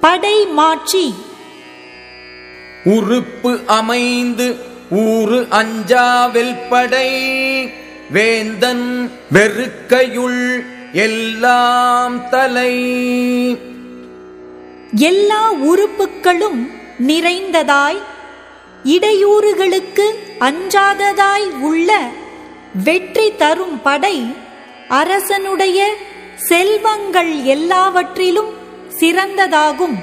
படை மாற்றி உறுப்பு அமைந்து ஊறு அஞ்சாவில் படை. வேந்தன் வெறுக்கையுள் எல்லாம் தலை. எல்லா உறுப்புக்களும் நிறைந்ததாய் இடையூறுகளுக்கு அஞ்சாததாய் உள்ள வெற்றி தரும் படை அரசனுடைய செல்வங்கள் எல்லாவற்றிலும் சிறந்ததாகும்.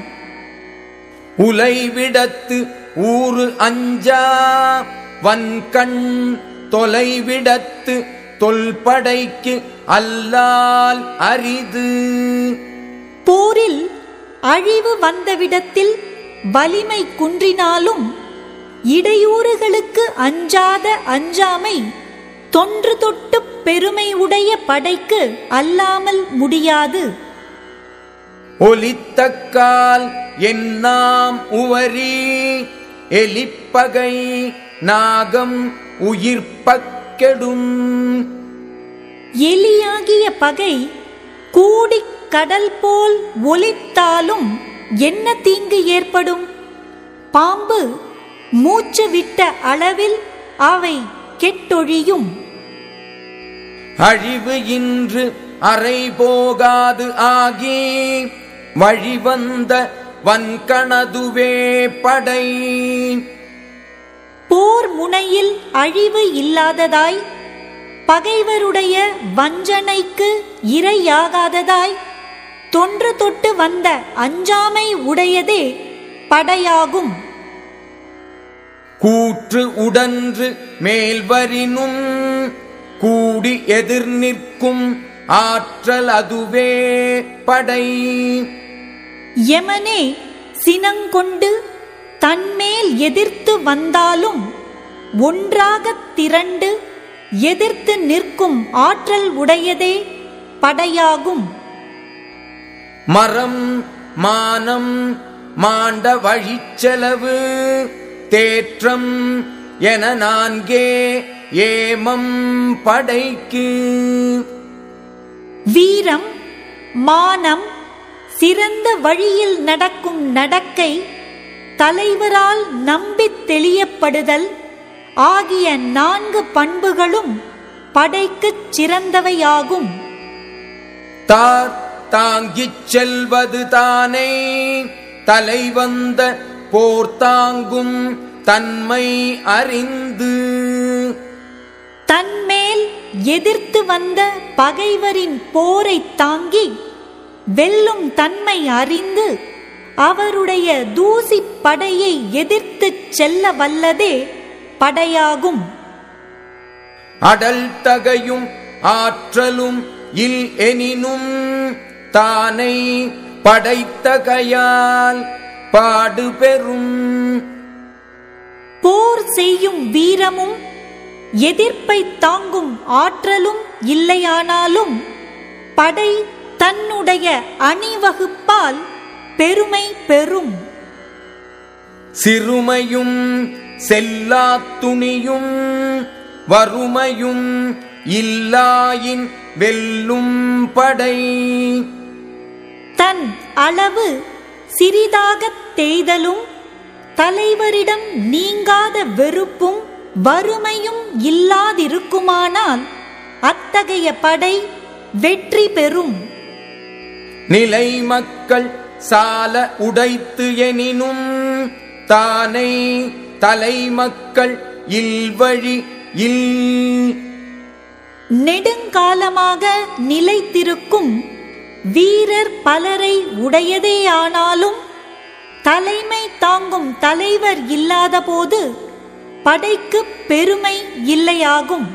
உலைவிடத்து ஊறு அஞ்சா வன்கண் தொலைவிடத்து தொல்படைக்கு அல்லால் அரிது. போரில் அழிவு வந்தவிடத்தில் வலிமை குன்றினாலும் இடையூறுகளுக்கு அஞ்சாத அஞ்சாமை தொன்று தொட்டு பெருமை உடைய படைக்கு அல்லாமல் முடியாது. ஒலித்தக்கால் என்னாம் உவரி. எலிப்பகை நாகம் உயிர்ப்பக்கெடும். எலியாகிய பகை கூடிக் கடல் போல் ஒலித்தாலும் என்ன தீங்கு ஏற்படும்? பாம்பு மூச்சு விட்ட அளவில் அவை கெட்டொழியும். அழிவு இன்று அறை போகாது ஆகி. வழிவந்த வன்கணதுவே படை. போர் முனையில் அழிவு இல்லாததாய் பகைவருடைய வஞ்சனைக்கு இரையாகாததாய் தொன்று தொட்டு வந்த அஞ்சாமை உடையதே படையாகும். கூற்று உடன்று மேல்வரினும் கூடி எதிர் நிற்கும் ஆற்றல் அதுவே படை. யமனே சினங்கொண்டு தன்மேல் எதிர்த்து வந்தாலும் ஒன்றாகத் திரண்டு எதிர்த்து நிற்கும் ஆற்றல் உடையதே படையாகும். மரம் மானம் மாண்ட வழிச்செலவு தேற்றம் என நான்கே ஏமம் படைக்கு. வீரம் மானம் சிறந்த வழியில் நடக்கும் நடக்கை தலைவரால் நம்பித் தெளியப்படுதல் ஆகிய நான்கு பண்புகளும் படைக்குச் சிறந்தவையாகும். தார் தாங்கிச் செல்வது தானே. தலைவந்த போர்த்தாங்கும் தன்மை அறிந்து. தன்மேல் எதிர்த்து வந்த பகைவரின் போரைத் தாங்கி வெல்லும் தன்மை அறிந்து அவருடைய தூசி படையை எதிர்த்துச் செல்ல வல்லதே படையாகும். அடல் தகையும் ஆற்றலும் இல் எனினும் தானை படைத்தகையால் பாடுபெறும். போர் செய்யும் வீரமும் எதிர்ப்பை தாங்கும் ஆற்றலும் இல்லையானாலும் படை தன்னுடைய அணிவகுப்பால் பெருமை பெறும். சிறுமையும் செல்லா துணியும் வறுமையும் இல்லாயின் வெல்லும் படை. தன் அளவு சிறிதாகத் தேய்தலும் தலைவரிடம் நீங்காத வெறுப்பும் வறுமையும் இல்லாதிருக்குமானால் அத்தகைய படை வெற்றி பெறும். நிலை மக்கள் சால உடைத்து எனினும் தானை தலைமக்கள் இல்வழி இல் நெடுங்காலமாக நிலைத்திருக்கும் வீரர் பலரை உடையதேயானாலும் தலைமை தாங்கும் தலைவர் இல்லாதபோது படைக்கு பெருமை இல்லையாகும்.